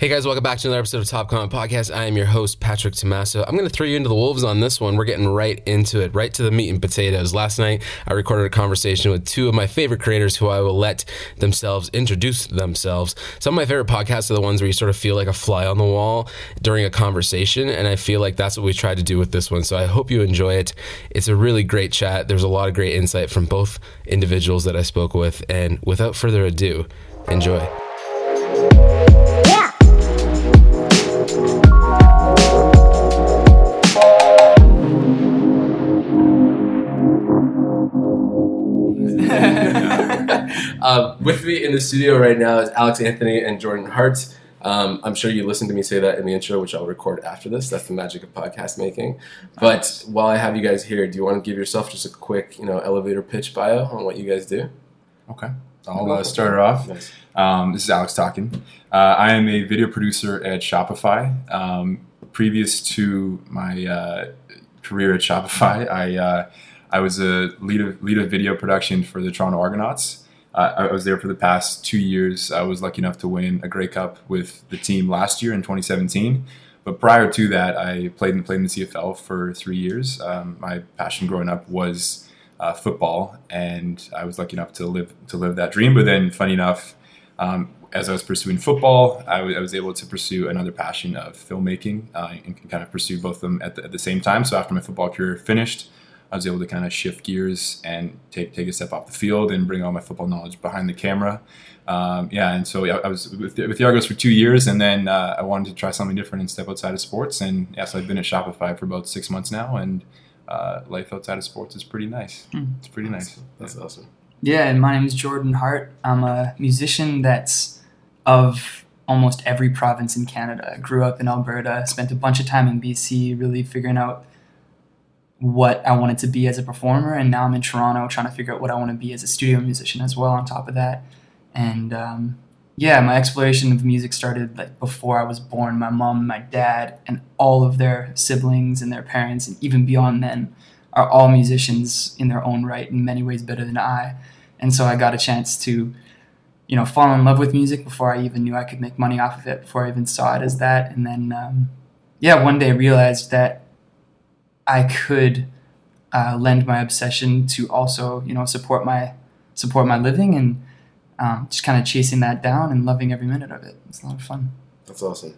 Hey guys, welcome back to another episode of Top Comment Podcast. I am your host, Patrick Tomasso. I'm going to throw you into the wolves on this one. We're getting right into it, right to the meat and potatoes. Last night, I recorded a conversation with two of my favorite creators who I will let themselves introduce themselves. Some of my favorite podcasts are the ones where you sort of feel like a fly on the wall during a conversation, and I feel like that's what we tried to do with this one. So I hope you enjoy it. It's a really great chat. There's a lot of great insight from both individuals that I spoke with, and without further ado, enjoy. Uh, with me in the studio right now is Alex Anthony and Jordan Hart. Um, I'm sure you listened to me say that in the intro, which I'll record after this. That's the magic of podcast making. But while I have you guys here, do you want to give yourself just a quick, you know, elevator pitch bio on what you guys do? Okay, I'll uh, start it off. Nice. Um, this is Alex talking. Uh, I am a video producer at Shopify. Um, previous to my uh, career at Shopify, I uh, I was a lead of, lead of video production for the Toronto Argonauts. Uh, I was there for the past two years. I was lucky enough to win a Grey Cup with the team last year in 2017. But prior to that, I played and played in the CFL for three years. Um, my passion growing up was uh, football, and I was lucky enough to live to live that dream. But then, funny enough, um, as I was pursuing football, I, w- I was able to pursue another passion of filmmaking uh, and kind of pursue both of them at the, at the same time. So after my football career finished, I was able to kind of shift gears and take take a step off the field and bring all my football knowledge behind the camera. Um, yeah, and so I, I was with, with the Argos for two years, and then uh, I wanted to try something different and step outside of sports. And yeah, so I've been at Shopify for about six months now, and uh, life outside of sports is pretty nice. Hmm. It's pretty nice. That's awesome. Yeah, and my name is Jordan Hart. I'm a musician that's of almost every province in Canada. I grew up in Alberta, spent a bunch of time in BC, really figuring out what I wanted to be as a performer, and now I'm in Toronto trying to figure out what I want to be as a studio musician as well. On top of that, and um, yeah, my exploration of music started like before I was born. My mom, my dad, and all of their siblings and their parents, and even beyond then, are all musicians in their own right, in many ways better than I. And so I got a chance to, you know, fall in love with music before I even knew I could make money off of it, before I even saw it as that. And then, um, yeah, one day I realized that I could uh, lend my obsession to also, you know, support my support my living and um, just kind of chasing that down and loving every minute of it. It's a lot of fun. That's awesome.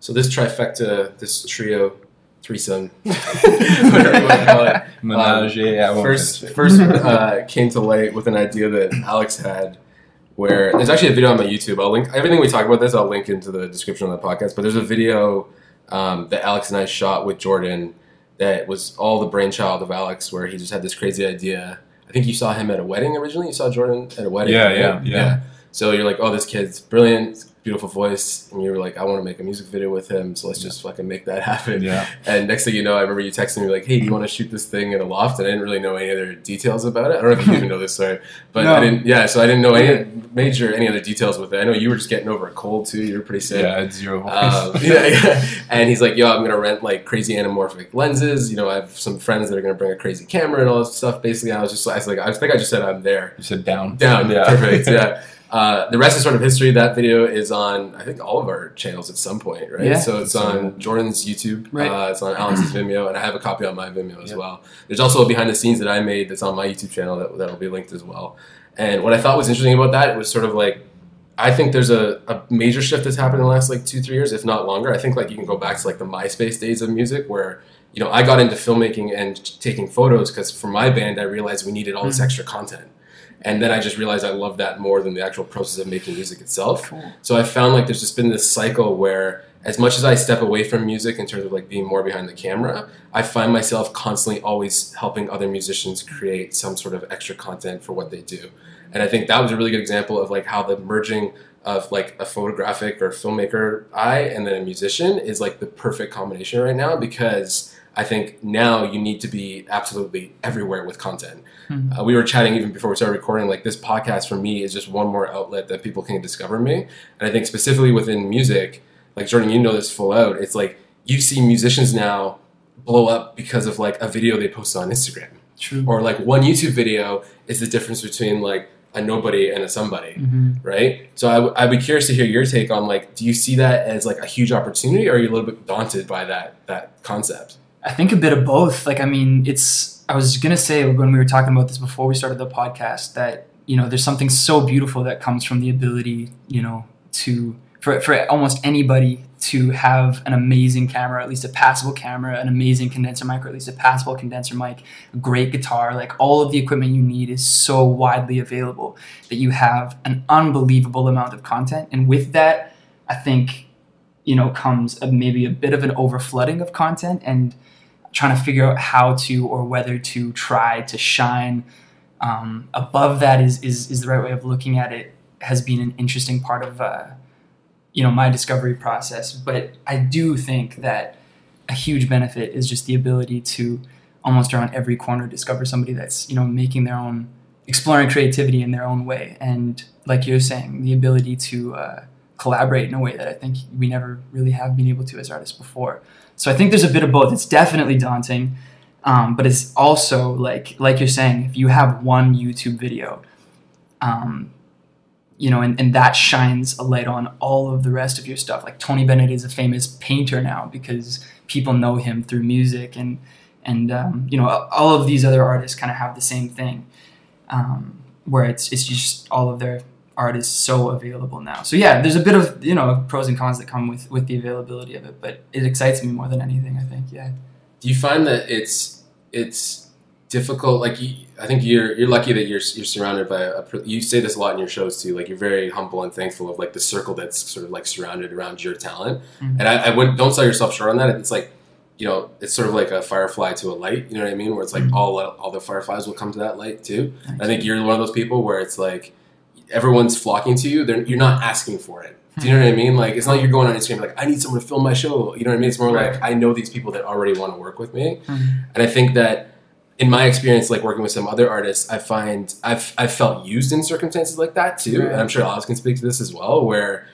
So this trifecta, this trio, threesome, whatever you want to call it, Menage, yeah, first first uh, came to light with an idea that Alex had. Where there's actually a video on my YouTube. I'll link everything we talk about this. I'll link into the description of the podcast. But there's a video um, that Alex and I shot with Jordan that was all the brainchild of Alex, where he just had this crazy idea. I think you saw him at a wedding originally. You saw Jordan at a wedding. Yeah, right? yeah, yeah. So you're like, oh, this kid's brilliant, beautiful voice, and you were like, I want to make a music video with him. So let's just fucking make that happen. Yeah. And next thing you know, I remember you texting me like, "Hey, do you want to shoot this thing in a loft?" And I didn't really know any other details about it. I don't know if you even know this, sorry, but I didn't. Yeah, so I didn't know any major any other details with it. I know you were just getting over a cold too. You were pretty sick. Yeah, it's zero. Um, yeah, yeah. And he's like, "Yo, I'm gonna rent like crazy anamorphic lenses. You know, I have some friends that are gonna bring a crazy camera and all this stuff." Basically, I was just, I was like, I think I just said I'm there. you said down. Down, Yeah. perfect. Yeah. Uh, the rest is sort of history. That video is on, I think, all of our channels at some point, right? Yeah. So it's on Jordan's YouTube. Right. Uh, it's on Alex's Vimeo, and I have a copy on my Vimeo as Yep. well. There's also a behind the scenes that I made that's on my YouTube channel that that'll be linked as well. And what I thought was interesting about that it was sort of like I think there's a, a major shift that's happened in the last like two three years, if not longer. I think like you can go back to like the MySpace days of music where you know I got into filmmaking and taking photos because for my band I realized we needed all this Mhm. extra content. And then I just realized I love that more than the actual process of making music itself. Cool. So I found like there's just been this cycle where as much as I step away from music in terms of like being more behind the camera, I find myself constantly always helping other musicians create some sort of extra content for what they do. And I think that was a really good example of like how the merging of like a photographic or filmmaker eye and then a musician is like the perfect combination right now because I think now you need to be absolutely everywhere with content. Hmm. Uh, we were chatting even before we started recording. Like this podcast for me is just one more outlet that people can discover me. And I think specifically within music, like Jordan, you know this full out. It's like you see musicians now blow up because of like a video they post on Instagram True. or like one YouTube video is the difference between like a nobody and a somebody, Mhm. right? So I w- I'd be curious to hear your take on like, do you see that as like a huge opportunity, or are you a little bit daunted by that that concept? I think a bit of both. Like, I mean, it's, I was to say when we were talking about this before we started the podcast that, you know, there's something so beautiful that comes from the ability, you know, to, for, for almost anybody to have an amazing camera, at least a passable camera, an amazing condenser mic, or at least a passable condenser mic, a great guitar. Like, all of the equipment you need is so widely available that you have an unbelievable amount of content. And with that, I think, you know, comes a, maybe a bit of an overflooding of content and, trying to figure out how to or whether to try to shine um, above that is, is is the right way of looking at it has been an interesting part of uh, you know my discovery process. But i do think that a huge benefit is just the ability to almost around every corner discover somebody that's you know making their own exploring creativity in their own way. And like you're saying the ability to uh, collaborate in a way that i think we never really have been able to as artists before so I think there's a bit of both. It's definitely daunting, um, but it's also like like you're saying, if you have one YouTube video, um, you know, and, and that shines a light on all of the rest of your stuff. Like Tony Bennett is a famous painter now because people know him through music, and and um, you know all of these other artists kind of have the same thing, um, where it's it's just all of their art is so available now. So yeah, there's a bit of you know pros and cons that come with with the availability of it, but it excites me more than anything. I think yeah. Do you find that it's it's difficult? Like you, I think you're you're lucky that you're you're surrounded by a. You say this a lot in your shows too. Like you're very humble and thankful of like the circle that's sort of like surrounded around your talent. Mhm. And I, I wouldn't don't sell yourself short on that. It's like you know it's sort of like a firefly to a light. You know what I mean? Where it's like Mhm. all all the fireflies will come to that light too. I think you're one of those people where it's like everyone's flocking to you. You're not asking for it. Do you know what I mean? Like it's not like you're going on Instagram like I need someone to film my show. You know what I mean? It's more Right. like I know these people that already want to work with me, Mhm. and I think that in my experience, like working with some other artists, I find I've I've felt used in circumstances like that too, Right. and I'm sure Alex can speak to this as well, where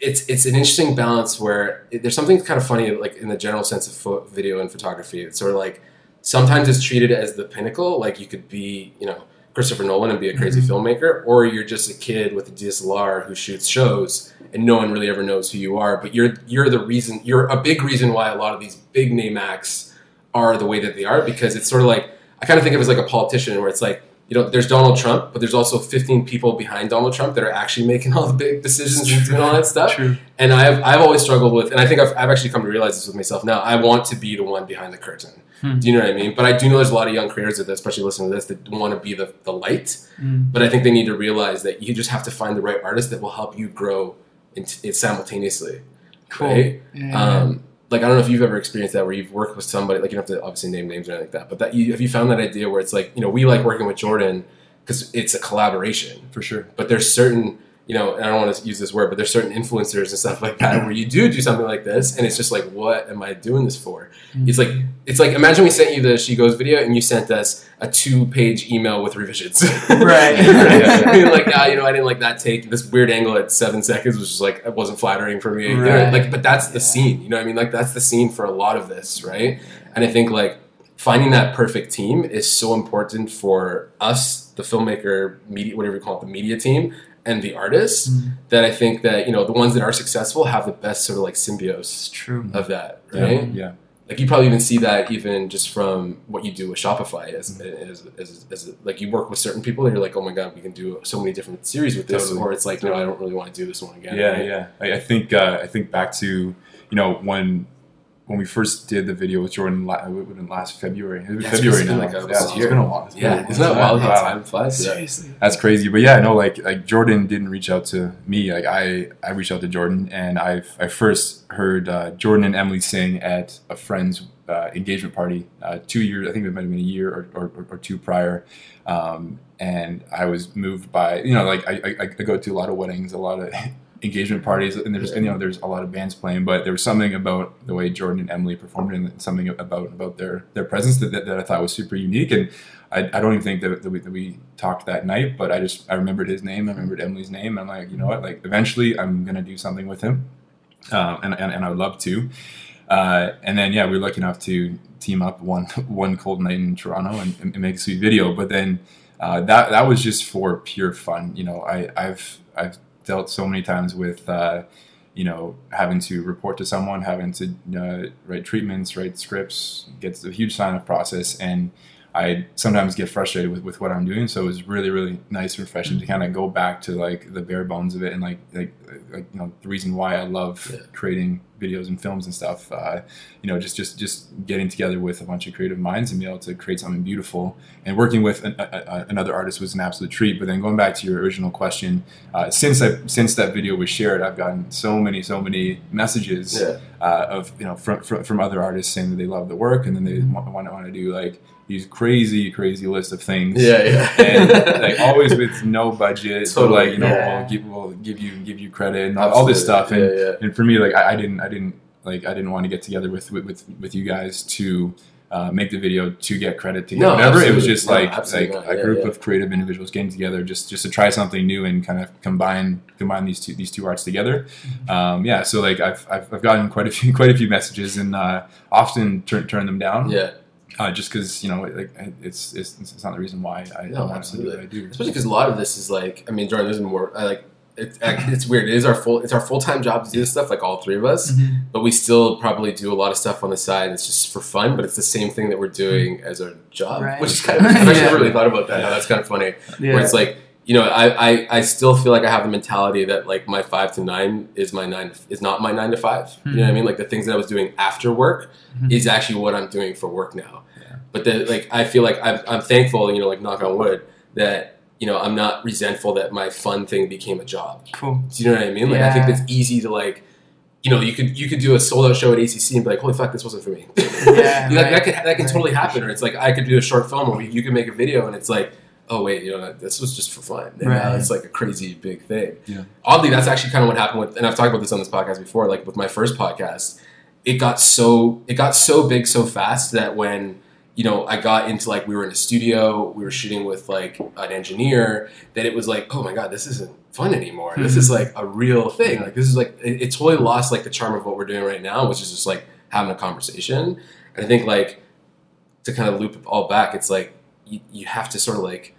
it's it's an interesting balance where it, there's something kind of funny like in the general sense of pho- video and photography. It's sort of like sometimes it's treated as the pinnacle, like you could be you know Christopher Nolan and be a crazy Mhm. filmmaker, or you're just a kid with a DSLR who shoots shows and no one really ever knows who you are. But you're you're the reason. You're a big reason why a lot of these big name acts are the way that they are because it's sort of like I kind of think of it as like a politician where it's like you know there's Donald Trump, but there's also 15 people behind Donald Trump that are actually making all the big decisions and doing all that stuff. True. And I've I've always struggled with, and I think I've, I've actually come to realize this with myself now. I want to be the one behind the curtain. Hmm. Do you know what I mean? But I do know there's a lot of young creators that, especially listening to this, that want to be the, the light. Mm. But I think they need to realize that you just have to find the right artist that will help you grow in simultaneously. Cool. Right? Yeah, yeah. Um, like I don't know if you've ever experienced that where you've worked with somebody like you don't have to obviously name names or anything like that, but that you have you found that idea where it's like you know we like working with Jordan because it's a collaboration, for sure. but there's certain you know and I don't want to use this word, but there's certain influencers and stuff like that where you do do something like this and it's just like what am I doing this for? Mm. It's like it's like imagine we sent you the She Goes video and you sent us a two page email with revisions, Right. right? Being like ah you know I didn't like that take this weird angle at seven seconds was just like it wasn't flattering for me, Right. like but that's the Yeah. scene, you know what I mean? Like that's the scene for a lot of this, right? And I think like finding that perfect team is so important for us, the filmmaker, media, whatever you call it, the media team, and the artists. Mm. That I think that you know the ones that are successful have the best sort of like symbiosis true. of that, right? yeah. Like you probably even see that even just from what you do with Shopify, as, as, as, as like you work with certain people and you're like, oh my god, we can do so many different series with this, Totally. or it's like, no, I don't really want to do this one again. Yeah, right? yeah. I, I think uh, I think back to you know when when we first did the video with Jordan la- it would have last February. It was Yeah, it's February been now. like almost yeah, a it's year. been a while. It's been a Yeah, isn't that wild how Wow. time flies? Seriously. That's crazy, but yeah, no, like like Jordan didn't reach out to me. Like I, I reached out to Jordan, and I've I first heard uh, Jordan and Emily sing at a friend's uh, engagement party uh, two years. I think it might have been a year or, or, or two prior, um, and I was moved by you know like I, I, I go to a lot of weddings, a lot of engagement parties, and there's and, you know there's a lot of bands playing, but there was something about the way Jordan and Emily performed, and something about about their their presence that, that, that I thought was super unique, and I, I don't even think that, that, we, that we talked that night, but I just I remembered his name, I remembered Emily's name, and I'm like, you know what, like eventually I'm gonna do something with him, um, and, and and I would love to. Uh, and then yeah, we were lucky enough to team up one one cold night in Toronto and, and make a sweet video. But then uh, that that was just for pure fun. You know, I, I've I've dealt so many times with uh, you know having to report to someone, having to uh, write treatments, write scripts. Gets a huge sign of process, and I sometimes get frustrated with, with what I'm doing. So it was really really nice and refreshing mm-hmm. to kind of go back to like the bare bones of it and like like, like you know the reason why I love yeah. creating videos and films and stuff. Uh, you know, just just just getting together with a bunch of creative minds and be able to create something beautiful. And working with an, a, a, another artist was an absolute treat. But then going back to your original question, uh, since I, since that video was shared, I've gotten so many so many messages yeah. uh, of you know from, from, from other artists saying that they love the work and then they want, want, want to do like these crazy, crazy list of things. Yeah, yeah. and like always with no budget. Totally. So like you know, yeah. we'll, give, we'll give you give you credit and all, all this stuff. And, yeah, yeah. and for me, like I, I, didn't I didn't like I didn't want to get together with with with you guys to. Uh, make the video to get credit to get no, whatever. It was just no, like like not. a group of creative individuals getting together just just to try something new and kind of combine combine these two these two arts together. Mm-hmm. Um, yeah, so like I've, I've, I've gotten quite a few quite a few messages and uh, often turn turn them down. Yeah uh, just because you know like it's, it's it's not the reason why I no, want absolutely. do what I do. Especially because a lot of this is like I mean, Jordan, there's more I like. It's, it's weird. It is our full. It's our full time job to do this stuff, like all three of us. Mm-hmm. But we still probably do a lot of stuff on the side. It's just for fun, but it's the same thing that we're doing as our job, right. which is kind of. I've actually never really thought about that. How that's kind of funny. Yeah. Where it's like you know, I, I, I still feel like I have the mentality that like my five to nine is my nine is not my nine to 5 mm-hmm. You know what I mm-hmm. mean? Like the things that I was doing after work mm-hmm. is actually what I'm doing for work now. But the, like I feel like I'm, I'm thankful, you know, like knock on wood, that you know I'm not resentful that my fun thing became a job. Cool. Do you know what I mean? Like yeah. I think that's easy to like. You know, you could you could do a sold out show at ACC and be like, "Holy fuck, this wasn't for me." Yeah, like, right. that could that can right. totally happen. Or it's like I could do a short film, or you could make a video, and it's like, oh wait, you know, this was just for fun. And right. now it's like a crazy big thing. Yeah. Oddly, that's actually kind of what happened with, and I've talked about this on this podcast before. Like with my first podcast, it got so it got so big so fast that when you know, I got into like we were in a studio, we were shooting with like an engineer, that it was like, oh my god, this isn't fun anymore. Mm-hmm. This is like a real thing. Like this is like it, it, totally lost like the charm of what we're doing right now, which is just like having a conversation. And I think like to kind of loop it all back, it's like you, you have to sort of like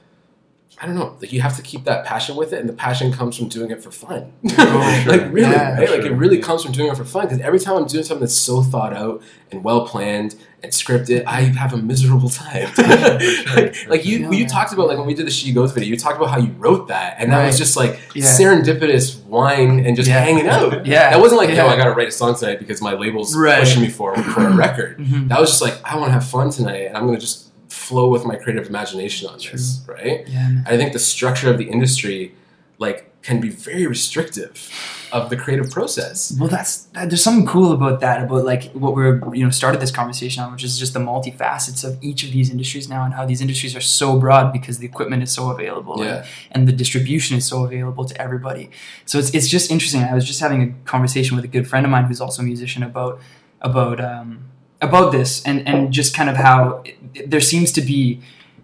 I don't know. Like you have to keep that passion with it, and the passion comes from doing it for fun. Oh, sure. like really, yeah, right? Sure. Like it really yeah. comes from doing it for fun. Because every time I'm doing something that's so thought out and well planned and scripted, I have a miserable time. like, like, you, you talked about like when we did the She Goes video, you talked about how you wrote that, and right. that was just like yeah. serendipitous wine and just hanging out. Yeah, that wasn't like, yo, I got to write a song tonight because my label's right. pushing me forward for a record. Mm-hmm. That was just like, I want to have fun tonight, and I'm gonna just flow with my creative imagination on True. this, right? Yeah. I think the structure of the industry, like, can be very restrictive of the creative process. Well, that's there's something cool about that about like what we're you know started this conversation on, which is just the multifacets of each of these industries now and how these industries are so broad because the equipment is so available yeah. and, and the distribution is so available to everybody. So it's it's just interesting. I was just having a conversation with a good friend of mine who's also a musician about about um, about this and and just kind of how it, there seems to be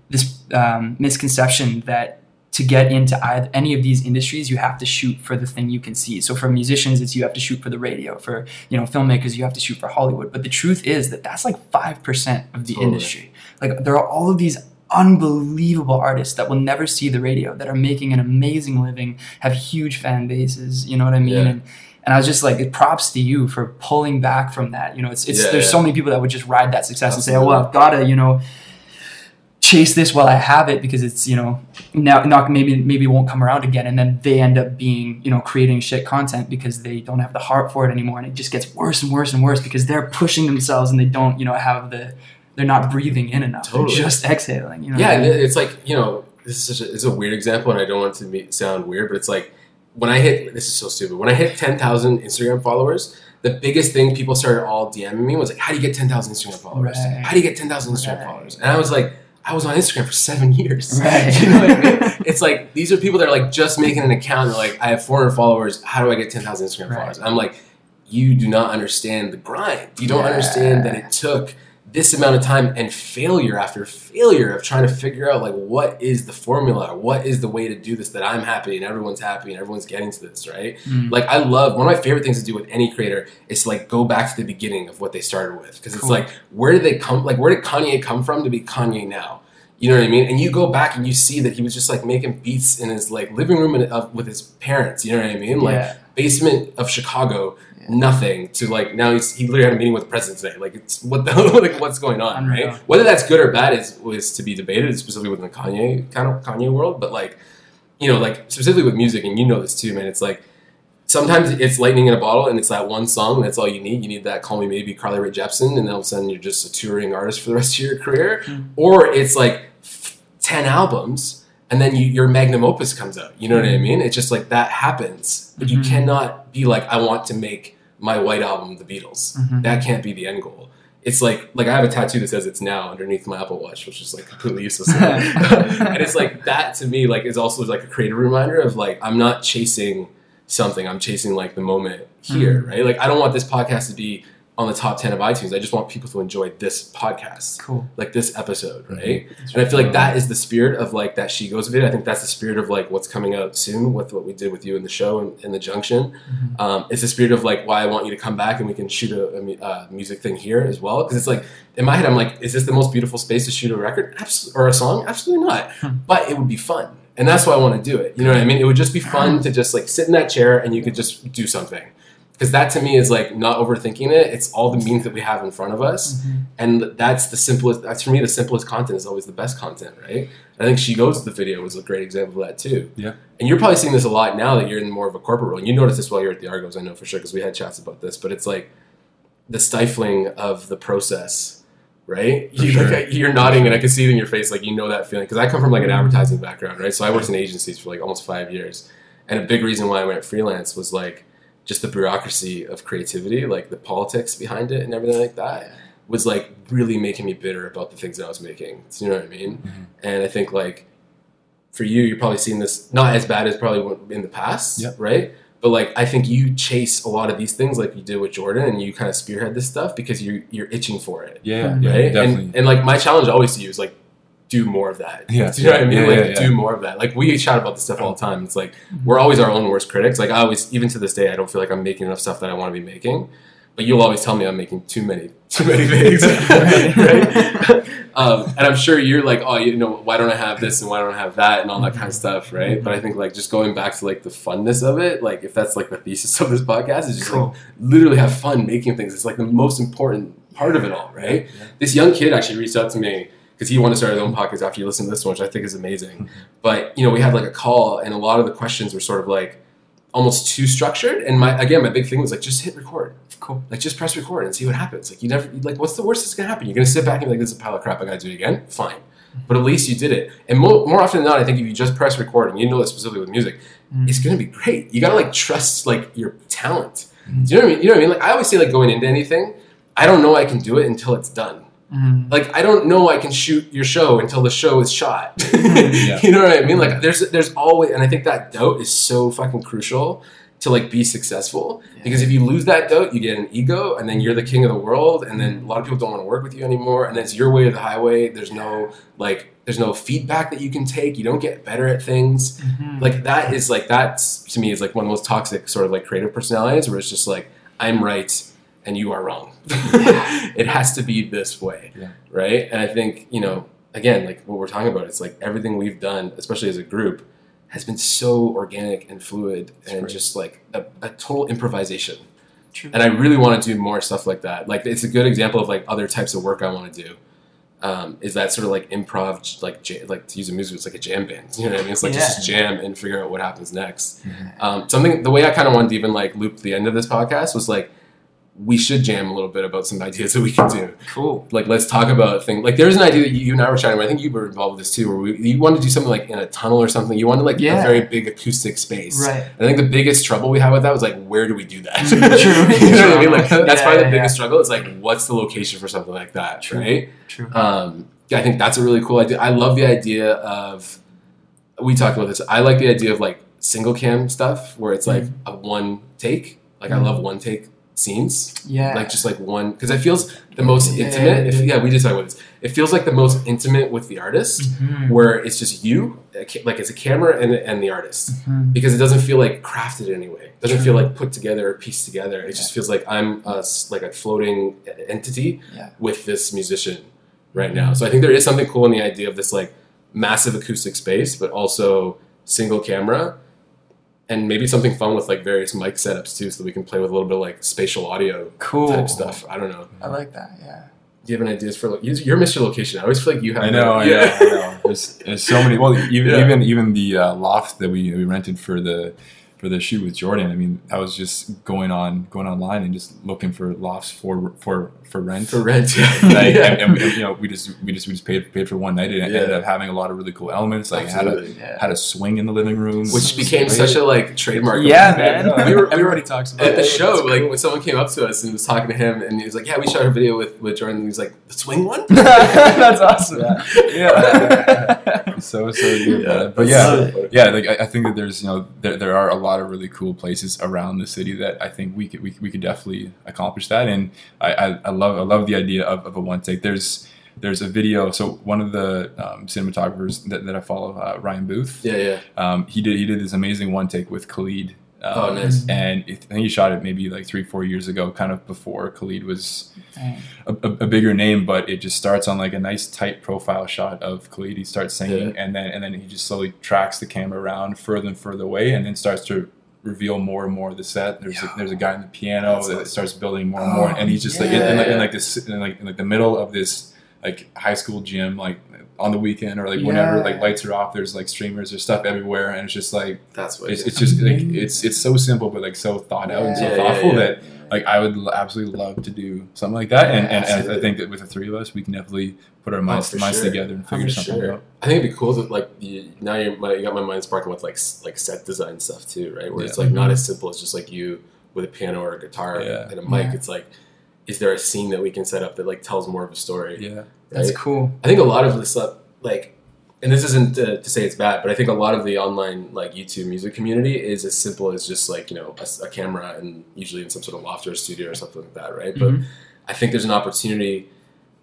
this um, misconception that to get into either, any of these industries you have to shoot for the thing you can see. So for musicians it's you have to shoot for the radio. For you know filmmakers you have to shoot for hollywood. But the truth is that that's like 5% of the totally. industry. Like there are all of these unbelievable artists that will never see the radio that are making an amazing living have huge fan bases you know what i mean? Yeah. and and I was just like, props to you for pulling back from that. You know, it's, it's yeah, there's yeah. so many people that would just ride that success Absolutely. and say, oh, well, I've got to, you know, chase this while I have it because it's, you know, now not maybe maybe won't come around again. And then they end up being, you know, creating shit content because they don't have the heart for it anymore. And it just gets worse and worse and worse because they're pushing themselves and they don't, you know, have the, they're not breathing in enough. Totally. They're just exhaling. You know yeah, I mean? it's like, you know, this is such a, it's a weird example and I don't want it to be, sound weird, but it's like, when I hit this is so stupid. When I hit ten thousand Instagram followers, the biggest thing people started all DMing me was like, "How do you get ten thousand Instagram followers? Right. How do you get ten thousand Instagram right. followers?" And I was like, "I was on Instagram for seven years." Right. you know what I mean? It's like these are people that are like just making an account. They're like, "I have four hundred followers. How do I get ten thousand Instagram followers?" And I'm like, "You do not understand the grind. You don't yeah. understand that it took." This amount of time and failure after failure of trying to figure out like what is the formula or what is the way to do this that I'm happy and everyone's happy and everyone's getting to this, right? Mm. Like I love one of my favorite things to do with any creator is to like go back to the beginning of what they started with because cool. it's like where did they come like where did Kanye come from to be Kanye now? You know what I mean? And you go back and you see that he was just like making beats in his like living room and, uh, with his parents. You know what I mean? Like Yeah. basement of Chicago. Nothing to like now he's he literally had a meeting with the president today. Like it's what the like what's going on, right? Whether that's good or bad is was to be debated, specifically within the Kanye kind of Kanye world. But like, you know, like specifically with music, and you know this too, man. It's like sometimes it's lightning in a bottle, and it's that one song. That's all you need. You need that "Call Me Maybe" Carly Rae Jepsen, and all of a sudden you're just a touring artist for the rest of your career. Mm. Or it's like f- ten albums, and then you, your magnum opus comes out. You know what I mean? It's just like that happens, but you Mhm. cannot be like, I want to make my white album, The Beatles. Mhm. That can't be the end goal. It's like like I have a tattoo that says it's now underneath my Apple Watch, which is like completely useless. and it's like that to me like is also like a creative reminder of like I'm not chasing something. I'm chasing like the moment here, Mhm. right? Like I don't want this podcast to be on the top 10 of iTunes. I just want people to enjoy this podcast, Cool. like this episode, Mhm. right? And I feel like that is the spirit of like that She Goes video. I think that's the spirit of like what's coming out soon with what we did with you in the show and in the junction. Mhm. Um, it's the spirit of like why I want you to come back and we can shoot a, a mu- uh, music thing here as well. Because it's like in my head, I'm like, is this the most beautiful space to shoot a record Abs- or a song? Absolutely not. Hmm. But it would be fun, and that's why I want to do it. You know what I mean? It would just be fun to just like sit in that chair and you could just do something. Because that to me is like not overthinking it. It's all the means that we have in front of us. Mhm. and that's the simplest that's for me the simplest content is always the best content right? I think she goes to the video was a great example of that too. Yeah. and you're probably seeing this a lot now that you're in more of a corporate role. And you notice this while you're at the argos i know for sure because we had chats about this but it's like the stifling of the process right? You, sure. like, you're nodding and i can see it in your face like you know that feeling. Because i come from like an advertising background right? So i worked in agencies for like almost five years. And a big reason why i went freelance was like just the bureaucracy of creativity like the politics behind it and everything like that was like really making me bitter about the things that I was making. Do you know what I mean? Mhm. And I think like for you, you're probably seeing this not as bad as probably what- in the past, Yep. right? But like I think you chase a lot of these things like you did with Jordan, and you kind of spearhead this stuff because you're you're itching for it, Yeah, Mhm. yeah, right? definitely. And and like my challenge always to you is like do more of that. Yeah, Do you know what I mean? yeah, like yeah, yeah. do more of that. Like we mm-hmm. chat about this stuff all the time. It's like mm-hmm. we're always our own worst critics. Like I always, even to this day, I don't feel like I'm making enough stuff that I want to be making. But you'll always tell me I'm making too many, too many things, right? um, and I'm sure you're like, oh, you know, why don't I have this and why don't I have that and all that kind of mm-hmm. stuff, right? But I think like just going back to like the funness of it, like if that's like the thesis of this podcast, is just like literally have fun making things. It's like the most important part of it all, right? This young kid actually reached out to me because he wanted to start his own podcast after he listened to this one, which I think is amazing. But you know, we had like a call, and a lot of the questions were sort of like almost too structured. And my again, my big thing was like, just hit record, Cool. like just press record and see what happens. Like you never, like what's the worst that's gonna happen? You're gonna sit back and be like, this is a pile of crap. I gotta do it again. Fine. But at least you did it. And more, more often than not, I think if you just press record, and you know this specifically with music, Mm. it's gonna be great. You gotta like trust like your talent. Mhm. Do you know what I mean? You know what I mean? Like I always say, like going into anything, I don't know I can do it until it's done. Mhm. Like I don't know I can shoot your show until the show is shot. Yeah. You know what I mean? Like there's there's always and I think that doubt is so fucking crucial to like be successful because if you lose that doubt, you get an ego and then you're the king of the world and then a lot of people don't want to work with you anymore and it's your way or the highway. There's no like there's no feedback that you can take. You don't get better at things Mhm. like that is like that's to me is like one of the most toxic sort of like creative personalities where it's just like i'm right and you are wrong it has to be this way Yeah. right and i think you know again like what we're talking about it's like everything we've done especially as a group has been so organic and fluid and great. just like a, a total improvisation True. and I really want to do more stuff like that. Like it's a good example of like other types of work I want to do. Um, is that sort of like improv, like ja- like to use a music, it's like a jam band. You know what I mean? It's like just jam and figure out what happens next. Um, something the way I kind of wanted to even like loop the end of this podcast was like we should jam a little bit about some ideas that we can do. cool. Like let's talk about things. Like there's an idea that you, you and I were chatting about. I think you were involved with this too, where we, you wanted to do something like in a tunnel or something. You wanted like a very big acoustic space. Right. I think the biggest trouble we had with that was like, where do we do that? True. you know what I mean? Like that's Yeah, probably the yeah, biggest struggle. It's like, what's the location for something like that, True. right? True. Um, yeah, I think that's a really cool idea. I love the idea of. We talked about this. I like the idea of like single cam stuff where it's like Mm-hmm. a one take. Like I Mhm. love one take scenes. yeah. Like just like one because it feels the most Yeah, intimate. If, yeah. yeah, we about this. It feels like the most intimate with the artist, Mhm. where it's just you, like it's a camera and, and the artist Mhm. because it doesn't feel like crafted anyway. It doesn't True. feel like put together or pieced together. It just feels like I'm a, like a floating entity Yeah. with this musician, right now. So I think there is something cool in the idea of this like massive acoustic space, but also single camera. And maybe something fun with like various mic setups too, so that we can play with a little bit of like spatial audio Cool. type stuff. I don't know. I like that. Yeah. Do you have any ideas for like you're Mr. Location? I always feel like you have. I know, I know, yeah. I know. There's, there's so many. Well, even Yeah. even even the uh, loft that we, we rented for the for the shoot with Jordan. I mean, I was just going on going online and just looking for lofts for for for rent. for rent. Yeah. like, Yeah. and, and, you know, we just we just we just paid paid for one night. And it ended up having a lot of really cool elements. Like had a Yeah. had a swing in the living room, which became such a like trademark. Yeah, it. man. Yeah. We were, we were Everybody talks about at the show, That's like when someone came up to us and was talking to him, and he was like, "Yeah, we shot a video with with Jordan." And he's like, "The swing one." That's awesome. yeah. so so good. Yeah, but yeah, so yeah. Like I, I think that there's you know there, there are a lot of really cool places around the city that I think we could we, we could definitely accomplish that. And I, I, I love I love the idea of, of a one take. There's there's a video. So one of the um, cinematographers that, that I follow, uh, Ryan Booth. Yeah, yeah. Um, he did he did this amazing one take with Khalid. Um, Oh, nice. And it, I think he shot it maybe like three, four years ago, kind of before Khalid was a, a, a bigger name, but it just starts on like a nice tight profile shot of Khalid. He starts singing, Yeah. and then and then he just slowly tracks the camera around further and further away, and then starts to reveal more and more of the set. There's a, there's a guy in the piano That's that awesome. starts building more and more, Oh, and he's just like in, in, like, in like this in like in like the middle of this like high school gym, like on the weekend or like whenever like lights are off. There's like streamers, there's stuff everywhere, and it's just like That's what. it's, it's just like mm-hmm. it's it's so simple but like so thought out and so Yeah, yeah, thoughtful yeah. that like I would absolutely love to do something like that and, and, and I think that with the three of us we can definitely put our oh, minds, for minds sure. together and Oh, figure for something Sure. out I think it'd be cool that like you, now you're, my- you got my mind sparking with like like set design stuff too, right? Where it's Yeah. like not as simple as just like you with a piano or a guitar Yeah. and a mic. Yeah. It's like, is there a scene that we can set up that like tells more of a story? yeah That's right? cool. I think a lot of this stuff, like, and this isn't to, to say it's bad, but I think a lot of the online like YouTube music community is as simple as just like you know a camera and usually in some sort of loft or studio or something like that, right? But Mhm. I think there's an opportunity.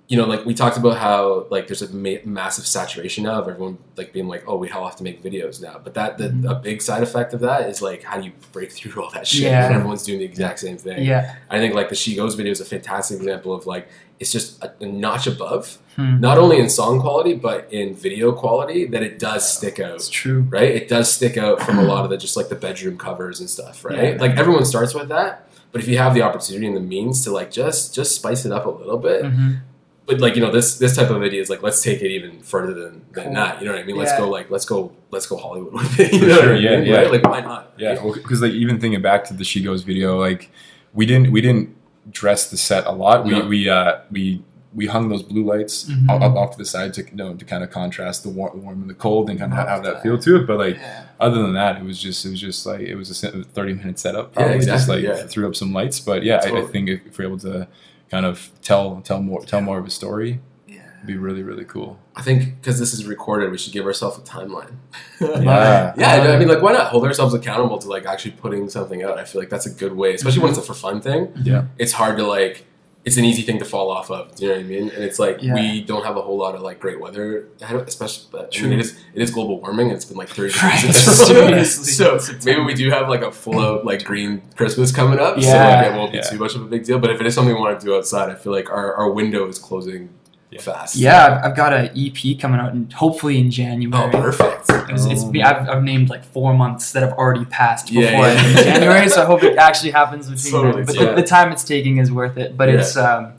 You know, like we talked about how like there's a ma- massive saturation now of everyone like being like, oh, we all have to make videos now. But that the, Mhm. a big side effect of that is like how do you break through all that shit Yeah. when everyone's doing the exact same thing? Yeah. I think like the She Goes video is a fantastic example of like it's just a, a notch above Hmm. not only in song quality but in video quality that it does stick It's out true. right it does stick out from a lot of the just like the bedroom covers and stuff right Yeah. like everyone starts with that but if you have the opportunity and the means to like just just spice it up a little bit Mhm. but like you know this this type of video is like let's take it even further than, than Cool. that you know what i mean let's go like let's go let's go hollywood with it you know what sure, I yeah, mean? yeah. Right? like why not yeah because like even thinking back to the She Goes video like we didn't we didn't dress the set a lot we No. we uh we we hung those blue lights Mhm. up, up off to the side to you know, to kind of contrast the warm, warm and the cold and kind of have that that. feel to it but like Yeah. other than that, it was just it was just like it was a thirty minute setup. Yeah, Probably just exactly, like yeah. threw up some lights, but yeah, I, I think if, if we're able to kind of tell tell more tell more of a story, Yeah. it'd be really really cool. i think because this is recorded we should give ourselves a timeline Yeah. Yeah, I mean, like, why not hold ourselves accountable to like actually putting something out? I feel like that's a good way, especially when it's a for fun thing. Yeah. It's hard to like, it's an easy thing to fall off of. Do you know what I mean? And it's like Yeah. we don't have a whole lot of like great weather, especially. But I True. mean, it is it is global warming. It's been like thirty Right, degrees. in Toronto. seriously. so maybe we do have like a full out like green Christmas coming up. Yeah, so Yeah. like, it won't be Yeah. too much of a big deal. But if it is something we want to do outside, I feel like our, our window is closing Yeah. fast. Yeah, I've, I've got an EP coming out, and hopefully in January. Oh, perfect. It's, it's Oh. I've, I've named like four months that have already passed before yeah. in January, so I hope it actually happens between Totally, then. But yeah. the, the time it's taking is worth it. But Yeah. it's um,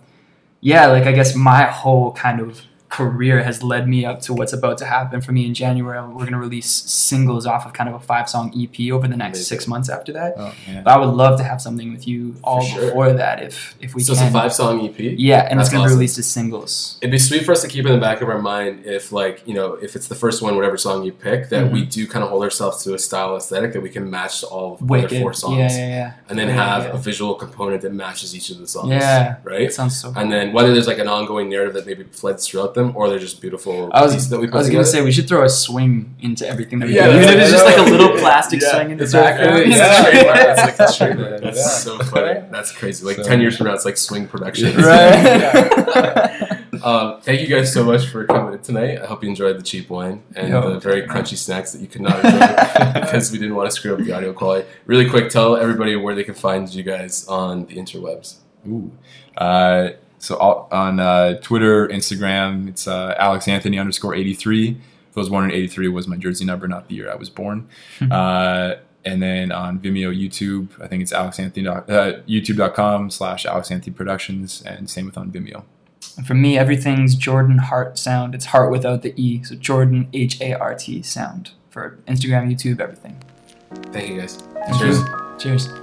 yeah, like I guess my whole kind of career has led me up to what's about to happen for me in January. We're gonna release singles off of kind of a five song EP over the next Amazing. six months after that. Oh. But I would love to have something with you all sure. before that if if we so can. it's a five song EP. yeah, and That's it's gonna awesome. be released as singles. It'd be sweet for us to keep in the back of our mind if, like, you know, if it's the first one, whatever song you pick, that Mm-hmm. we do kind of hold ourselves to a style aesthetic that we can match to all of the Wicked. other four songs, Yeah, yeah, yeah. and then Great have idea. a visual component that matches each of the songs. Yeah. right. It sounds so. And then whether there's like an ongoing narrative that maybe floods throughout them, or they're just beautiful I was, pieces that we I was gonna together. say we should throw a swing into everything that we Yeah, do. Even if it's just like a I know. little plastic Yeah, swing in the it's right background. Yeah. That's like. That's Yeah. so funny. That's crazy. Like So- ten years from now, it's like swing productions. Right. Um, thank you guys so much for coming tonight. I hope you enjoyed the cheap wine and Yo. the very crunchy snacks that you could not enjoy because we didn't want to screw up the audio quality. Really quick, tell everybody where they can find you guys on the interwebs. Ooh. Uh, So all, on uh, Twitter, Instagram, it's uh, Alex Anthony underscore 83. If I was born in 83, was my jersey number, not the year I was born. uh, and then on Vimeo, YouTube, I think it's Alex Anthony, uh, youtube.com slash Alex Anthony Productions, and same with on Vimeo. And for me, everything's Jordan Hart sound. It's Hart without the E. So Jordan H A R T sound for Instagram, YouTube, everything. Thank you guys. Thank Cheers. you. Cheers.